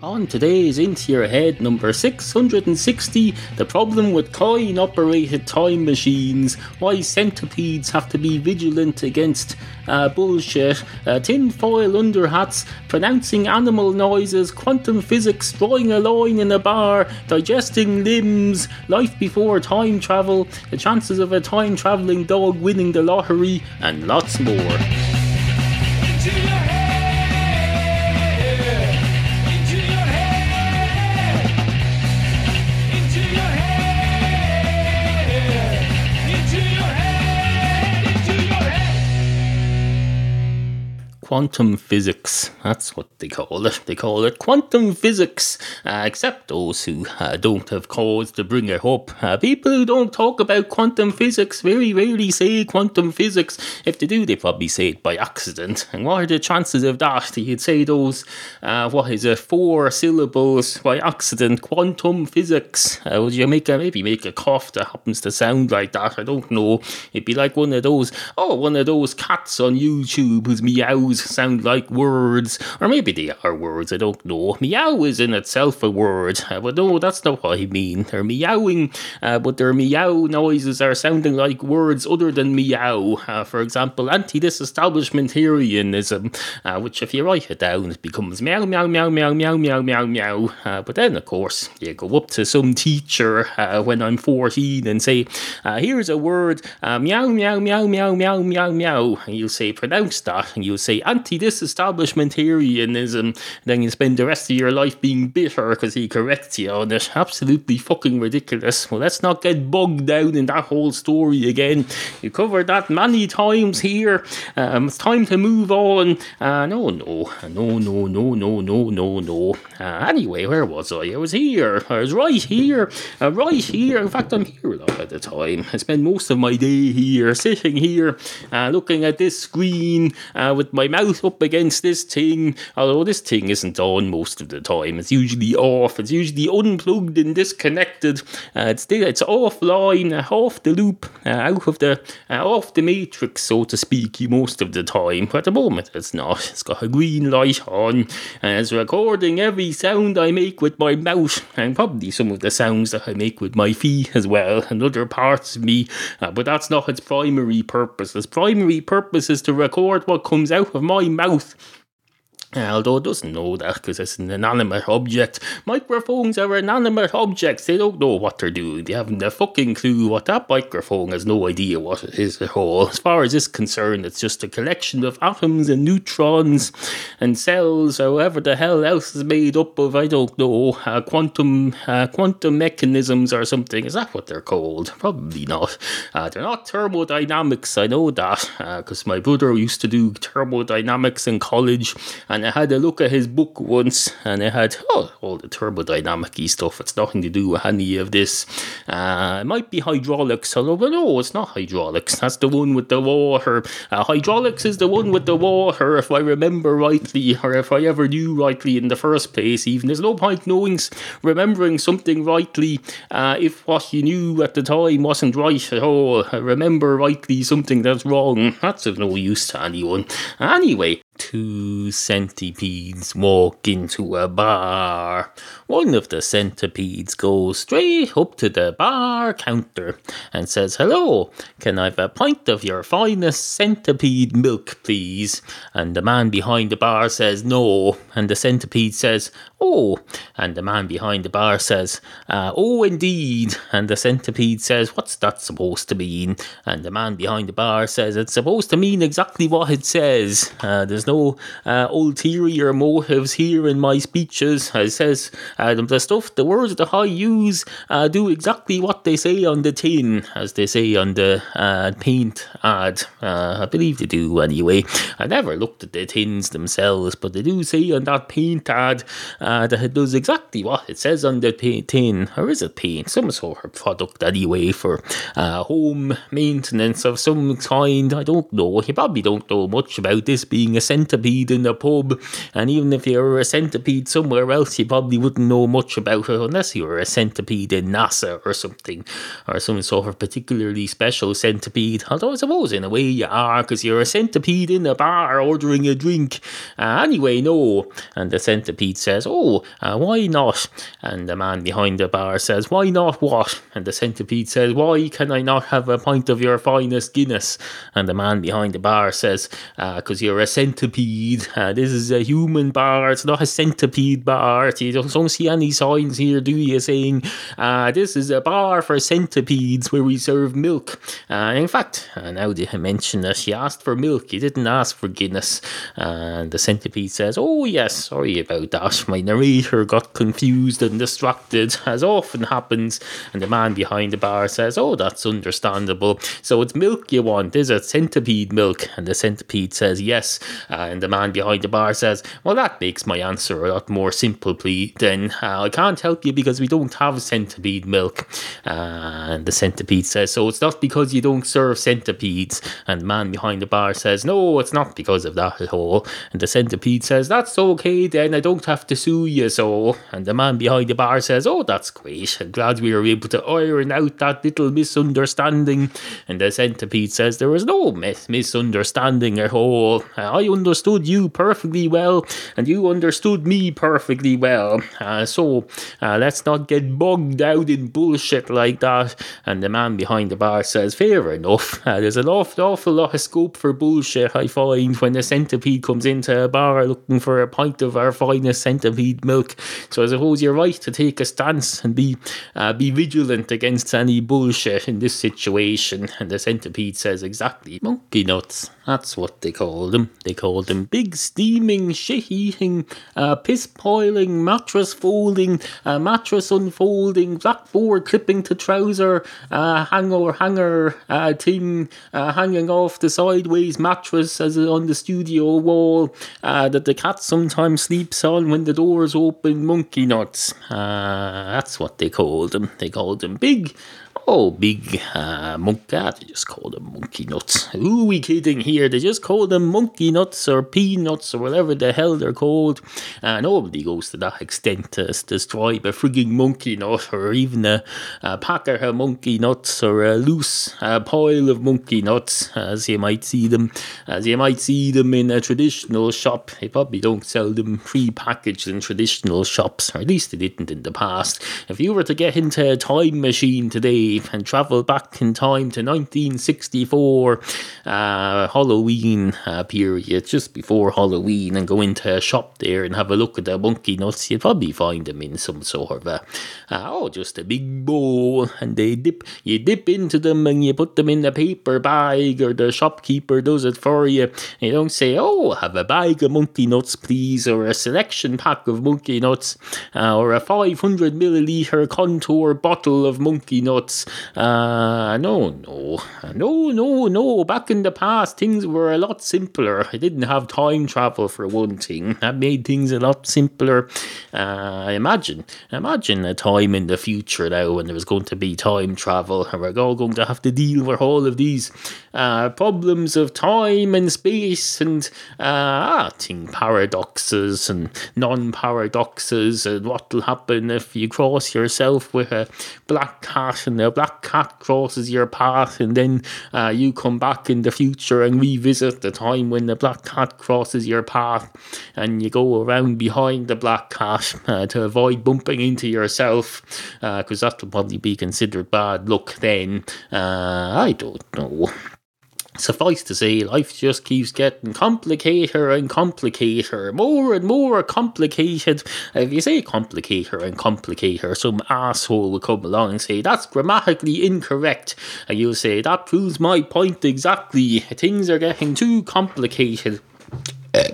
On today's Into Your Head number 660, the problem with coin operated time machines, why centipedes have to be vigilant against uh, bullshit, uh, tinfoil underhats, pronouncing animal noises, quantum physics, drawing a line in a bar, digesting limbs, life before time travel, the chances of a time travelling dog winning the lottery, and lots more. Quantum physics. That's what they call it. They call it quantum physics, uh, except those who uh, don't have cause to bring it up. Uh, people who don't talk about quantum physics very rarely say quantum physics. If they do, they probably say it by accident. And what are the chances of that? You'd say those, uh, what is it, four syllables by accident, quantum physics. Uh, would you make a, maybe make a cough that happens to sound like that? I don't know. It'd be like one of those, oh, one of those cats on YouTube who's meows sound like words, or maybe they are words, I don't know. Meow is in itself a word, uh, but no, that's not what I mean. They're meowing, uh, but their meow noises are sounding like words other than meow. Uh, for example, anti disestablishmentarianism, uh, which if you write it down, it becomes meow, meow, meow, meow, meow, meow, meow, meow. Uh, but then, of course, you go up to some teacher uh, when I'm 14 and say, uh, here's a word, uh, meow, meow, meow, meow, meow, meow, meow. And you'll say, pronounce that. And you'll say, anti disestablishmentarianism, then you spend the rest of your life being bitter because he corrects you on it. Absolutely fucking ridiculous. Well, let's not get bogged down in that whole story again. You covered that many times here. Um, it's time to move on. Uh, no, no, no, no, no, no, no, no, no. Uh, anyway, where was I? I was here. I was right here. Uh, right here. In fact, I'm here a lot at the time. I spend most of my day here, sitting here, uh, looking at this screen uh, with my mouth up against this thing, although this thing isn't on most of the time. It's usually off. It's usually unplugged and disconnected. Uh, it's it's offline, uh, off the loop, uh, out of the uh, off the matrix, so to speak, most of the time. But at the moment, it's not. It's got a green light on, and it's recording every sound I make with my mouth, and probably some of the sounds that I make with my feet as well, and other parts of me. Uh, but that's not its primary purpose. Its primary purpose is to record what comes out of my mouth although it doesn't know that because it's an inanimate object. Microphones are inanimate objects. They don't know what they're doing. They haven't a fucking clue what that microphone has no idea what it is at all. As far as it's concerned, it's just a collection of atoms and neutrons and cells or whatever the hell else is made up of. I don't know. Uh, quantum uh, quantum mechanisms or something. Is that what they're called? Probably not. Uh, they're not thermodynamics. I know that because uh, my brother used to do thermodynamics in college and and I had a look at his book once, and it had oh, all the thermodynamic stuff. It's nothing to do with any of this. Uh, it might be hydraulics, although no, it's not hydraulics. That's the one with the water. Uh, hydraulics is the one with the water, if I remember rightly, or if I ever knew rightly in the first place. Even there's no point knowing, remembering something rightly uh, if what you knew at the time wasn't right at all. Remember rightly something that's wrong. That's of no use to anyone. Anyway, Two centipedes walk into a bar. One of the centipedes goes straight up to the bar counter and says, Hello, can I have a pint of your finest centipede milk, please? And the man behind the bar says, No. And the centipede says, Oh. And the man behind the bar says, uh, Oh, indeed. And the centipede says, What's that supposed to mean? And the man behind the bar says, It's supposed to mean exactly what it says. Uh, there's no uh, ulterior motives here in my speeches. It says uh, the stuff, the words that I use uh, do exactly what they say on the tin, as they say on the uh, paint ad. I believe they do anyway. I never looked at the tins themselves, but they do say on that paint ad uh, that does exactly what it says on the tin. Or is it paint? Some sort of product anyway for home maintenance of some kind. I don't know. You probably don't know much about this being a centipede in a pub. And even if you're a centipede somewhere else, you probably wouldn't know much about it unless you were a centipede in NASA or something, or some sort of particularly special centipede. Although I suppose in a way you are, because you're a centipede in a bar ordering a drink. Uh, anyway, no. And the centipede says, Oh, Oh, uh, why not? And the man behind the bar says, Why not what? And the centipede says, Why can I not have a pint of your finest Guinness? And the man behind the bar says, Because uh, you're a centipede. Uh, this is a human bar, it's not a centipede bar. You don't, don't see any signs here, do you, saying, uh, This is a bar for centipedes where we serve milk. Uh, in fact, uh, now that I mention that, she asked for milk, you didn't ask for Guinness. And the centipede says, Oh, yes, sorry about that. My narrator got confused and distracted, as often happens. And the man behind the bar says, Oh, that's understandable. So it's milk you want, is it? Centipede milk. And the centipede says, Yes. And the man behind the bar says, Well, that makes my answer a lot more simple, please. Then uh, I can't help you because we don't have centipede milk. And the centipede says, So it's not because you don't serve centipedes. And the man behind the bar says, No, it's not because of that at all. And the centipede says, That's okay then, I don't have to sue you, so. And the man behind the bar says, Oh, that's great. I'm glad we were able to iron out that little misunderstanding. And the centipede says, There was no mis- misunderstanding at all. I understood you perfectly well, and you understood me perfectly well. Uh, so uh, let's not get bogged out in bullshit like that. And the man behind the bar says, Fair enough. Uh, there's an awful, awful lot of scope for bullshit, I find, when the centipede comes into a bar looking for a pint of our finest centipede milk. So I suppose you're right to take a stance and be uh, be vigilant against any bullshit in this situation. And the centipede says exactly, monkey nuts. That's what they called them. They called them big steaming, shit eating, uh, piss boiling, mattress folding, uh, mattress unfolding, blackboard clipping to trouser, uh, hanger hanger uh, thing uh, hanging off the sideways mattress as on the studio wall uh, that the cat sometimes sleeps on when the doors open. Monkey nuts. Uh, that's what they called them. They called them big Oh, big uh, monkey. They just call them monkey nuts. Who we kidding here? They just call them monkey nuts or peanuts or whatever the hell they're called. Uh, nobody goes to that extent to describe a frigging monkey nut or even a, a pack of monkey nuts or a loose uh, pile of monkey nuts, as you might see them. As you might see them in a traditional shop. They probably don't sell them pre-packaged in traditional shops, or at least they didn't in the past. If you were to get into a time machine today, and travel back in time to 1964 uh, Halloween uh, period, just before Halloween, and go into a shop there and have a look at the monkey nuts, you'd probably find them in some sort of a, uh, oh, just a big bowl, and they dip, you dip into them and you put them in a paper bag, or the shopkeeper does it for you. You don't say, oh, have a bag of monkey nuts, please, or a selection pack of monkey nuts, uh, or a 500 milliliter contour bottle of monkey nuts. Uh, no, no, no, no, no. Back in the past, things were a lot simpler. I didn't have time travel for one thing. That made things a lot simpler. Uh, imagine, imagine a time in the future now when there was going to be time travel, and we're all going to have to deal with all of these uh, problems of time and space and uh, thing paradoxes and non-paradoxes, and what will happen if you cross yourself with a black cat and a black cat crosses your path, and then uh, you come back in the future and revisit the time when the black cat crosses your path, and you go around behind the black cat uh, to avoid bumping into yourself, because uh, that would probably be considered bad luck then. Uh, I don't know. Suffice to say, life just keeps getting complicated and complicated, more and more complicated. If you say complicated and complicated, some asshole will come along and say that's grammatically incorrect, and you'll say that proves my point exactly. Things are getting too complicated.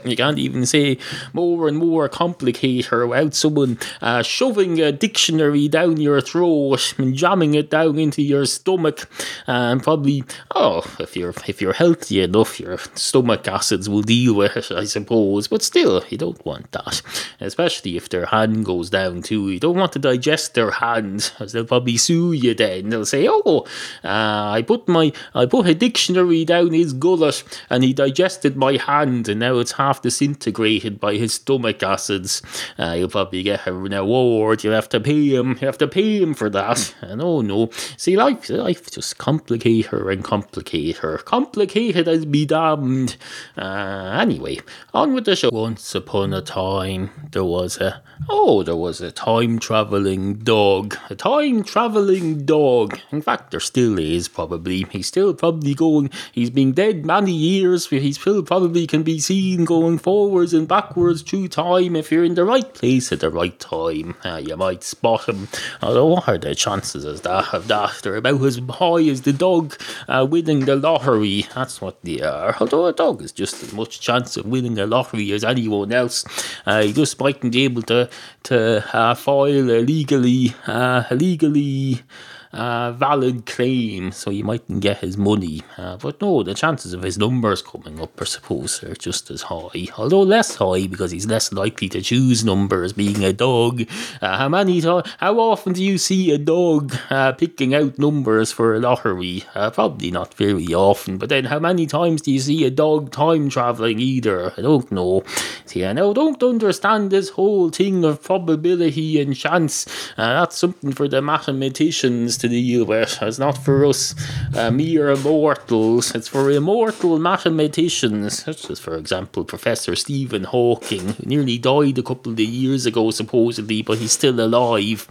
You can't even say more and more complicated without someone uh, shoving a dictionary down your throat and jamming it down into your stomach. And probably, oh, if you're if you're healthy enough, your stomach acids will deal with it, I suppose. But still, you don't want that, especially if their hand goes down too. You don't want to digest their hand, as they'll probably sue you. Then they'll say, "Oh, uh, I put my I put a dictionary down his gullet, and he digested my hand, and now it's half half disintegrated by his stomach acids. Uh, you'll probably get an award. You have to pay him. You have to pay him for that. And oh no, see, life, life just complicate her and complicate her, complicated as be damned. Uh, anyway, on with the show. Once upon a time, there was a oh, there was a time traveling dog, a time traveling dog. In fact, there still is probably. He's still probably going. He's been dead many years. He still probably can be seen going forwards and backwards through time if you're in the right place at the right time. Uh, you might spot him. Although, what are the chances of that? Of that? They're about as high as the dog uh, winning the lottery. That's what they are. Although a dog has just as much chance of winning a lottery as anyone else. Uh, he just mightn't be able to to uh, file legally uh, legally uh, valid claim, so he mightn't get his money. Uh, but no, the chances of his numbers coming up, I suppose, are just as high, although less high because he's less likely to choose numbers. Being a dog, uh, how many? To- how often do you see a dog uh, picking out numbers for a lottery? Uh, probably not very often. But then, how many times do you see a dog time traveling? Either I don't know. See, I now don't understand this whole thing of probability and chance. Uh, that's something for the mathematicians to deal with. It's not for us uh, mere mortals, It's for immortal mathematicians, such as, for example, Professor Stephen Hawking, who nearly died a couple of years ago, supposedly, but he's still alive.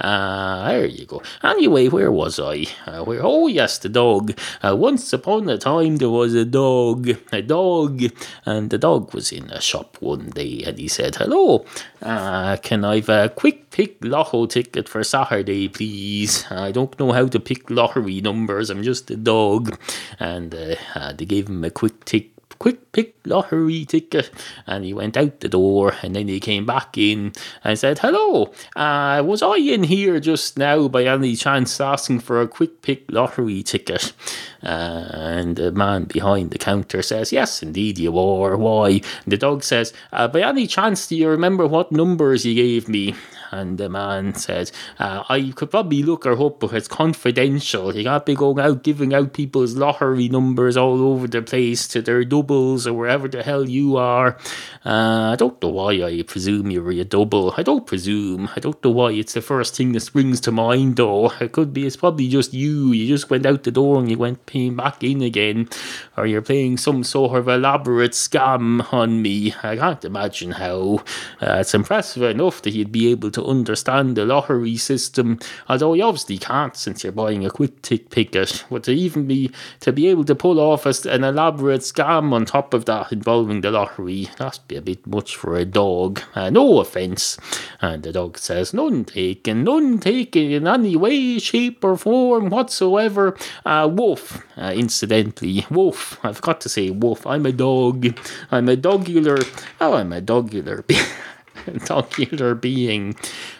Uh, there you go. Anyway, where was I? Uh, where? Oh, yes, the dog. Uh, once upon a time, there was a dog. A dog. And the dog was in a shop one day, and he said, Hello, uh, can I have a quick pick lotto ticket for Saturday, please? I don't know how to pick lottery numbers. I'm just a dog. And uh, uh, they gave him a quick tick quick pick lottery ticket. And he went out the door and then he came back in and said hello uh, was i in here just now by any chance asking for a quick pick lottery ticket? Uh, and the man behind the counter says yes indeed you are. Why? And the dog says uh, by any chance do you remember what numbers you gave me and the man says, uh, I could probably look her up, but it's confidential. You can't be going out giving out people's lottery numbers all over the place to their doubles or wherever the hell you are. Uh, I don't know why I presume you're a double. I don't presume. I don't know why it's the first thing that springs to mind, though. It could be, it's probably just you. You just went out the door and you went back in again. Or you're playing some sort of elaborate scam on me. I can't imagine how. Uh, it's impressive enough that you'd be able to understand the lottery system, although you obviously can't since you're buying a quick tick ticket. But to even be to be able to pull off an elaborate scam on top of that involving the lottery, that's be a bit much for a dog. Uh, no offence. And the dog says, none taken, none taken in any way, shape, or form whatsoever. Uh, woof, uh, incidentally, woof. I've got to say woof. I'm a dog. I'm a dogular. Oh, I'm a dogular. dogular being.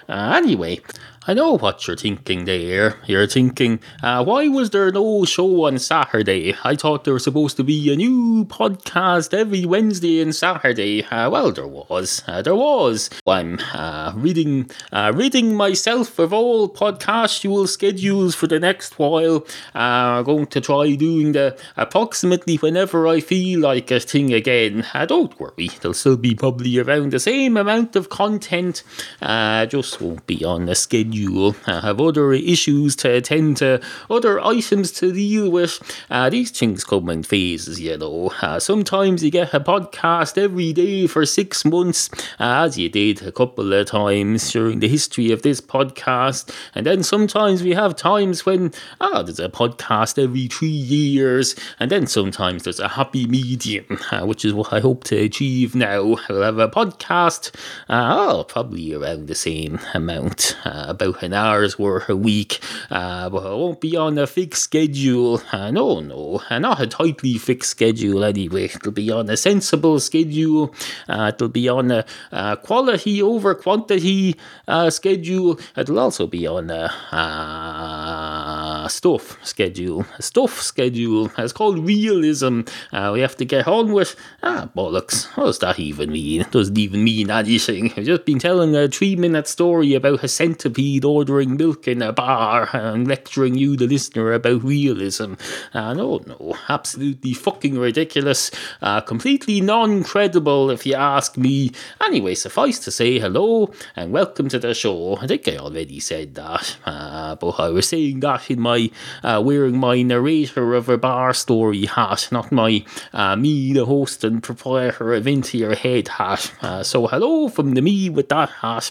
Uh, anyway, I know what you're thinking there. You're thinking, uh, why was there no show on Saturday? I thought there was supposed to be a new podcast every Wednesday and Saturday. Uh, well, there was. Uh, there was. I'm uh, reading, uh, reading myself of all podcastual schedules for the next while. I'm uh, going to try doing the approximately whenever I feel like a thing again. don't worry, there'll still be probably around the same amount of content. just won't be on the schedule you uh, have other issues to attend to, other items to deal with. Uh, these things come in phases, you know. Uh, sometimes you get a podcast every day for six months, uh, as you did a couple of times during the history of this podcast. And then sometimes we have times when, ah, there's a podcast every three years. And then sometimes there's a happy medium, uh, which is what I hope to achieve now. I'll have a podcast, uh, oh, probably around the same amount, about about an hour's worth a week, uh, but I won't be on a fixed schedule. Uh, no, no, uh, not a tightly fixed schedule anyway. It'll be on a sensible schedule. Uh, it'll be on a, a quality over quantity uh, schedule. It'll also be on a uh, stuff schedule. A stuff schedule. It's called realism. Uh, we have to get on with. Ah, bollocks. What does that even mean? It doesn't even mean anything. I've just been telling a three minute story about a centipede ordering milk in a bar and lecturing you, the listener, about realism. Uh, no, no. Absolutely fucking ridiculous. Uh, completely non credible, if you ask me. Anyway, suffice to say hello and welcome to the show. I think I already said that, uh, but I was saying that in my uh, wearing my narrator of a bar story hat, not my uh, me, the host and proprietor of Into Your Head hat. Uh, so hello from the me with that hat.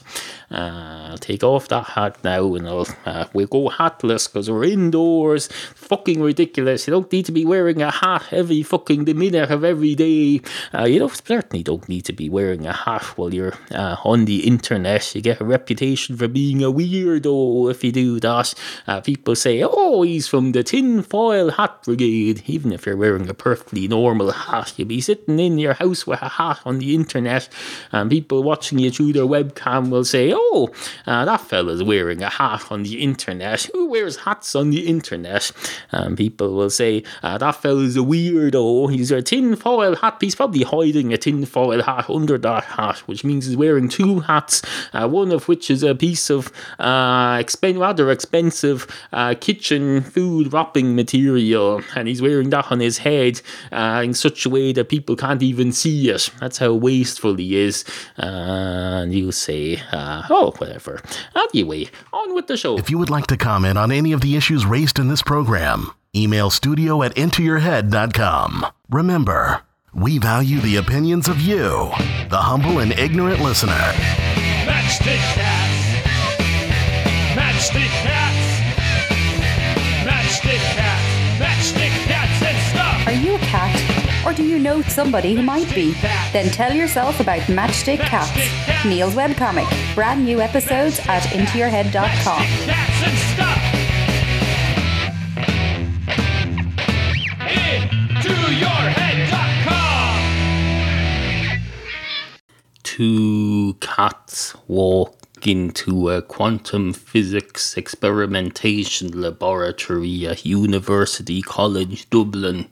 Uh, I'll take off that hat now and uh, we'll go hatless because we're indoors. Fucking ridiculous. You don't need to be wearing a hat every fucking minute of every day. Uh, you don't certainly don't need to be wearing a hat while you're uh, on the internet. You get a reputation for being a weirdo if you do that. Uh, people say, "Oh, he's from the tinfoil hat brigade." Even if you're wearing a perfectly normal hat, you'll be sitting in your house with a hat on the internet, and people watching you through their webcam will say, "Oh, uh, that fella's wearing a hat on the internet. Who wears hats on the internet?" And people will say, uh, "That fella's a weirdo. He's a tinfoil hat. He's probably hiding a tinfoil hat under that hat, which means he's wearing two hats. Uh, one of which is a piece of uh, expen- rather expensive uh, kitchen food wrapping material, and he's wearing that on his head uh, in such a way that people can't even see it. That's how wasteful he is." and you say, uh, "Oh, whatever." Anyway, on with the show. If you would like to comment on any of the issues raised in this program, email studio at intoyourhead.com. Remember, we value the opinions of you, the humble and ignorant listener. Matchstick cats. Matchstick cats. Matchstick Or do you know somebody who might be? Then tell yourself about Matchstick Cats, Neil's webcomic. Brand new episodes at intoyourhead.com. Two cats walk into a quantum physics experimentation laboratory at University College Dublin.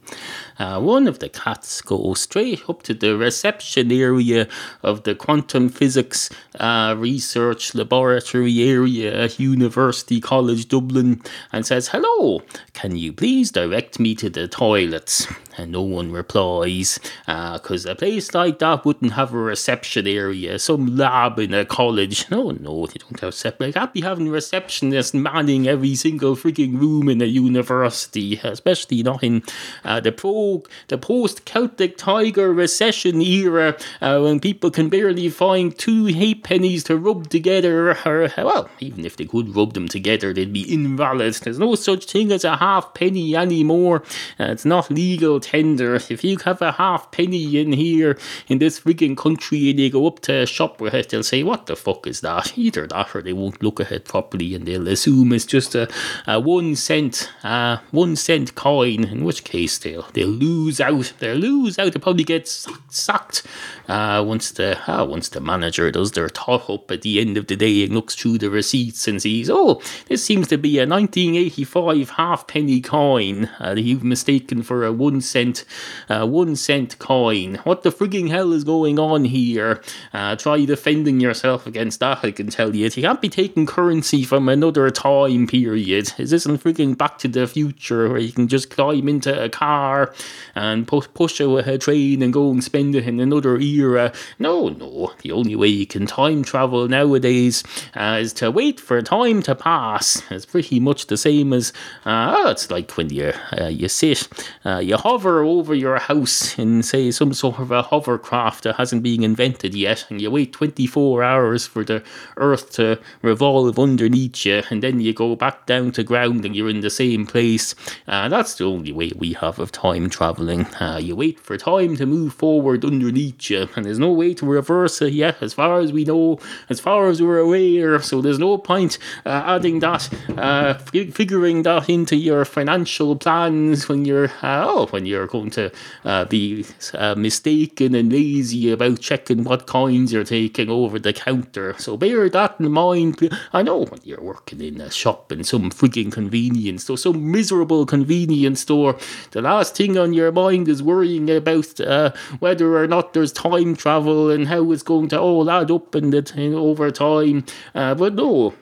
Uh, one of the cats goes straight up to the reception area of the quantum physics uh, research laboratory area at University College Dublin and says, Hello, can you please direct me to the toilets? And no one replies, because a place like that wouldn't have a reception area, some lab in a college. No, no, they don't have separate. They can't be having receptionists manning every single freaking room in a university, especially not in uh, the pro, the post Celtic Tiger recession era, uh, when people can barely find two halfpennies to rub together. Or well, even if they could rub them together, they'd be invalid. There's no such thing as a half penny anymore. Uh, it's not legal tender. If you have a half penny in here in this freaking country and you go up to a shop with it, they'll say, What the fuck is that? Either that or they won't look at it properly and they'll assume it's just a, a one cent uh, one cent coin, in which case they'll they'll lose out. They'll lose out. They'll probably get sacked uh, once the uh, once the manager does their top up at the end of the day and looks through the receipts and sees, oh, this seems to be a 1985 halfpenny coin uh, that you've mistaken for a one cent one cent coin. What the frigging hell is going on here? Uh, try defending yourself against that. I can tell you, you can't be taking currency from another time period. Is this in frigging Back to the Future where you can just climb into a car and push push a, a train and go and spend it in another era? No, no. The only way you can time travel nowadays uh, is to wait for time to pass. It's pretty much the same as uh, oh, it's like when you uh, you sit, uh, you hover over your house in say some sort of a hovercraft that hasn't been invented yet, and you wait 24 hours for the Earth to revolve underneath you, and then you go back down to ground and you're in the same place. Uh, that's the only way we have of time traveling. Uh, you wait for time to move forward underneath you, and there's no way to reverse it yet, as far as we know, as far as we're aware. So there's no point uh, adding that, uh, fi- figuring that into your financial plans when you're uh, oh when you you're going to uh, be uh, mistaken and lazy about checking what coins you're taking over the counter. So bear that in mind. I know when you're working in a shop in some frigging convenience store, some miserable convenience store, the last thing on your mind is worrying about uh, whether or not there's time travel and how it's going to all add up in the in over time. Uh, but no,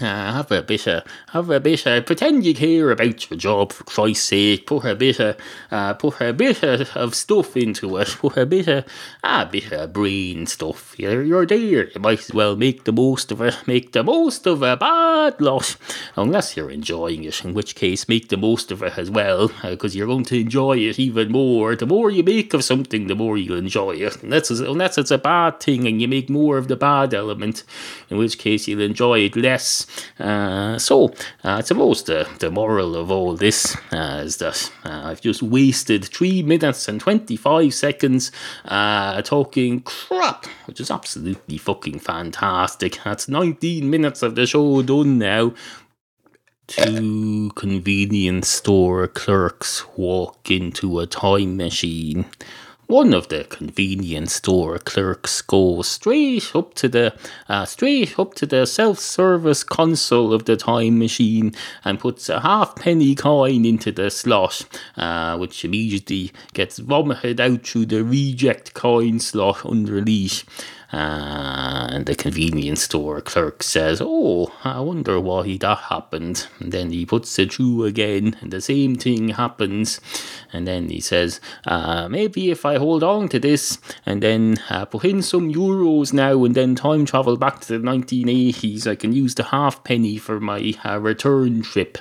uh, have a bit of, have a bit of, pretend you care about your job for Christ's sake. Put a bit of, uh, put a bit of, of stuff into it. Put a bit of, a bit of brain stuff. You're, you're there. You might as well make the most of it. Make the most of a bad lot, unless you're enjoying it. In which case, make the most of it as well, because uh, you're going to enjoy it even more. The more you make of something, the more you'll enjoy it. Unless unless it's a bad thing and you make more of the bad element, in which case you'll enjoy it less. Uh, so, uh, I suppose the, the moral of all this uh, is that I've just wasted 3 minutes and 25 seconds talking crap, which is absolutely fucking fantastic. That's 19 minutes of the show done now. Two convenience store clerks walk into a time machine. One of the convenience store clerks goes straight up to the uh, straight up to the self-service console of the time machine and puts a halfpenny coin into the slot, uh, which immediately gets vomited out through the reject coin slot underneath. And the convenience store clerk says, Oh, I wonder why that happened. And then he puts it through again, and the same thing happens. And then he says, uh, Maybe if I hold on to this and then uh, put in some euros now and then time travel back to the 1980s, I can use the halfpenny for my uh, return trip.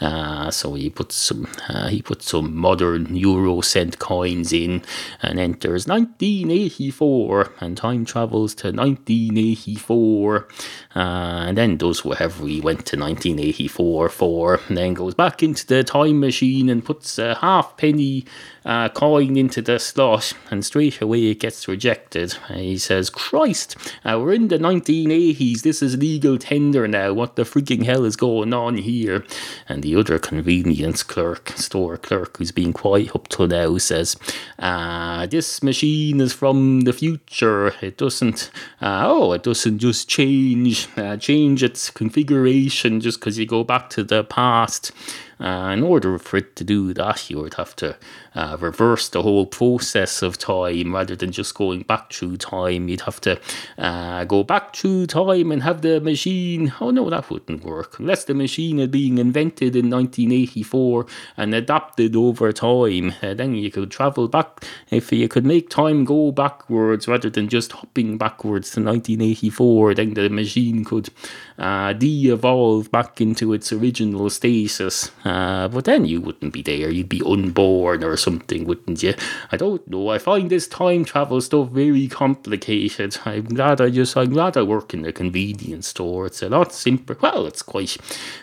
Uh, so he puts some uh, he puts some modern euro cent coins in and enters 1984 and time travel travels to 1984 uh, and then does whatever he went to 1984 for, and then goes back into the time machine and puts a halfpenny uh, into the slot, and straight away it gets rejected. He says, Christ, uh, we're in the 1980s, this is legal tender now, what the freaking hell is going on here? And the other convenience clerk, store clerk, who's been quiet up till now, says, uh, This machine is from the future, it doesn't, uh, oh, it doesn't just change, uh, change its configuration just because you go back to the past. Uh, in order for it to do that, you would have to uh, reverse the whole process of time rather than just going back through time. You'd have to uh, go back through time and have the machine. Oh no, that wouldn't work unless the machine had been invented in 1984 and adapted over time. Uh, then you could travel back if you could make time go backwards rather than just hopping backwards to 1984. Then the machine could uh, de-evolve back into its original status. Uh, but then you wouldn't be there. You'd be unborn or something, wouldn't you? I don't know. I find this time travel stuff very complicated. I'm glad I just, I'm glad I work in a convenience store. It's a lot simpler. Well, it's quite,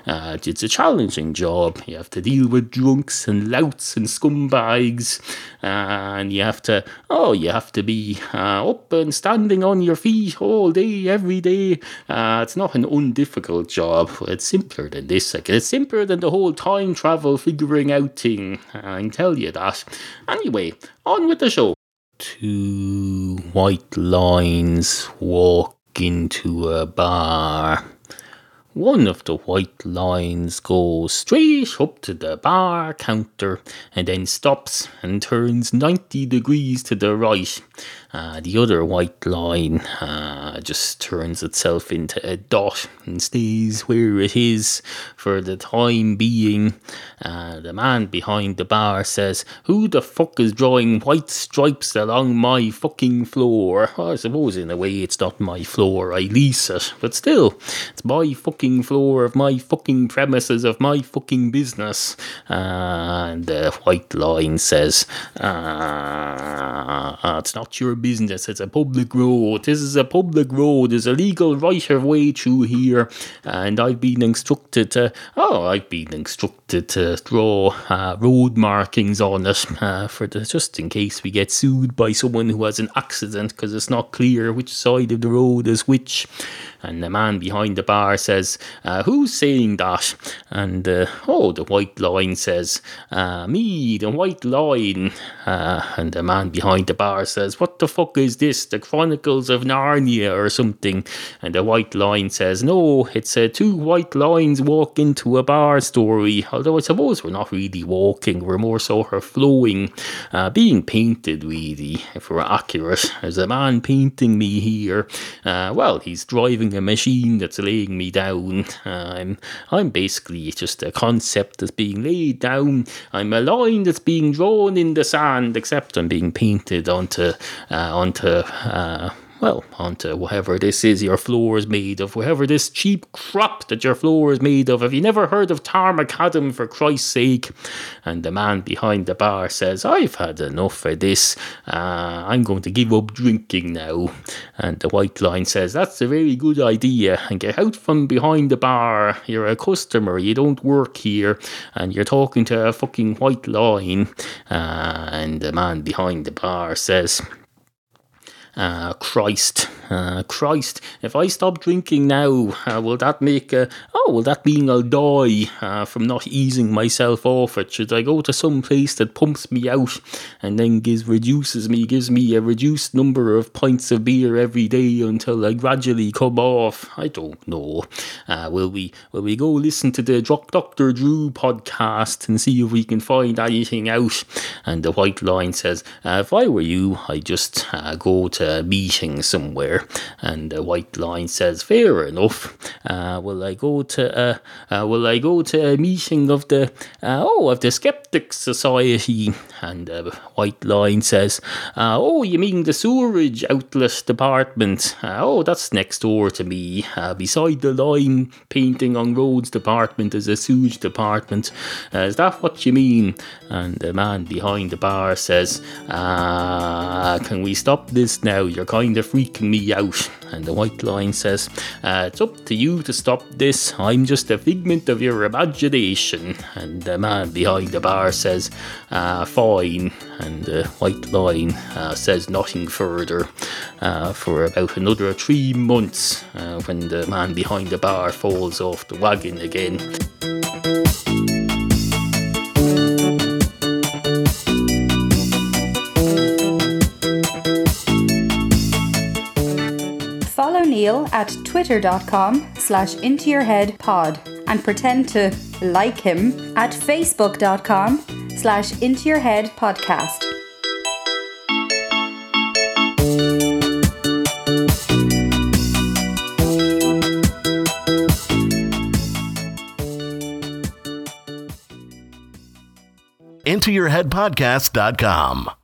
uh, it's a challenging job. You have to deal with drunks and louts and scumbags. And you have to, oh, you have to be uh, up and standing on your feet all day, every day. Uh, it's not an undifficult job. It's simpler than this. It's simpler than the whole time travel figuring out thing. I can tell you that that. Anyway, on with the show. Two white lines walk into a bar. One of the white lines goes straight up to the bar counter and then stops and turns 90 degrees to the right. Uh, the other white line uh, just turns itself into a dot and stays where it is for the time being. Uh, the man behind the bar says, Who the fuck is drawing white stripes along my fucking floor? Well, I suppose in a way it's not my floor, I lease it, but still, it's my fucking floor of my fucking premises of my fucking business. Uh, and the white line says, uh, It's not your business. It's a public road. This is a public road. There's a legal right of way through here. And I've been instructed to, oh, I've been instructed to draw uh, road markings on it uh, for the, just in case we get sued by someone who has an accident because it's not clear which side of the road is which. And the man behind the bar says, uh, Who's saying that? And uh, oh, the white line says, uh, Me, the white line. Uh, and the man behind the bar says, What the fuck is this? The Chronicles of Narnia or something? And the white line says, No, it's uh, two white lines walk into a bar story. Although I suppose we're not really walking, we're more sort of flowing, uh, being painted, really, if we're accurate. There's a man painting me here. Well, he's driving a machine that's laying me down. I'm, I'm basically just a concept that's being laid down. I'm a line that's being drawn in the sand, except I'm being painted onto, uh, onto, uh, well, onto whatever this is your floor is made of, whatever this cheap crap that your floor is made of. Have you never heard of Tarmacadam for Christ's sake? And the man behind the bar says, I've had enough of this. Uh, I'm going to give up drinking now. And the white line says, That's a very good idea. And get out from behind the bar. You're a customer. You don't work here. And you're talking to a fucking white line. Uh, and the man behind the bar says, uh, Christ, uh, Christ, if I stop drinking now, uh, will that make a, oh, will that mean I'll die uh, from not easing myself off it? Should I go to some place that pumps me out and then gives, reduces me, gives me a reduced number of pints of beer every day until I gradually come off? I don't know. Uh, will we, will we go listen to the Dr. Drew podcast and see if we can find anything out? And the white line says, if I were you, I'd just go to a meeting somewhere. And the white line says, fair enough. Uh, will I go to uh, will I go to a meeting of the uh, oh of the Skeptics Society? And the white line says, uh, oh, you mean the sewerage outlet department? Uh, oh, that's next door to me. Beside the line painting on roads department is a sewage department. Is that what you mean? And the man behind the bar says, can we stop this now? You're kind of freaking me out. And the white line says, uh, It's up to you to stop this. I'm just a figment of your imagination. And the man behind the bar says, uh, Fine. And the white line uh, says nothing further uh, for about another three months uh, when the man behind the bar falls off the wagon again. At twitter.com slash into your head pod and pretend to like him at facebook.com slash into your head podcast. Into your head IntoYourHeadPodcast.com.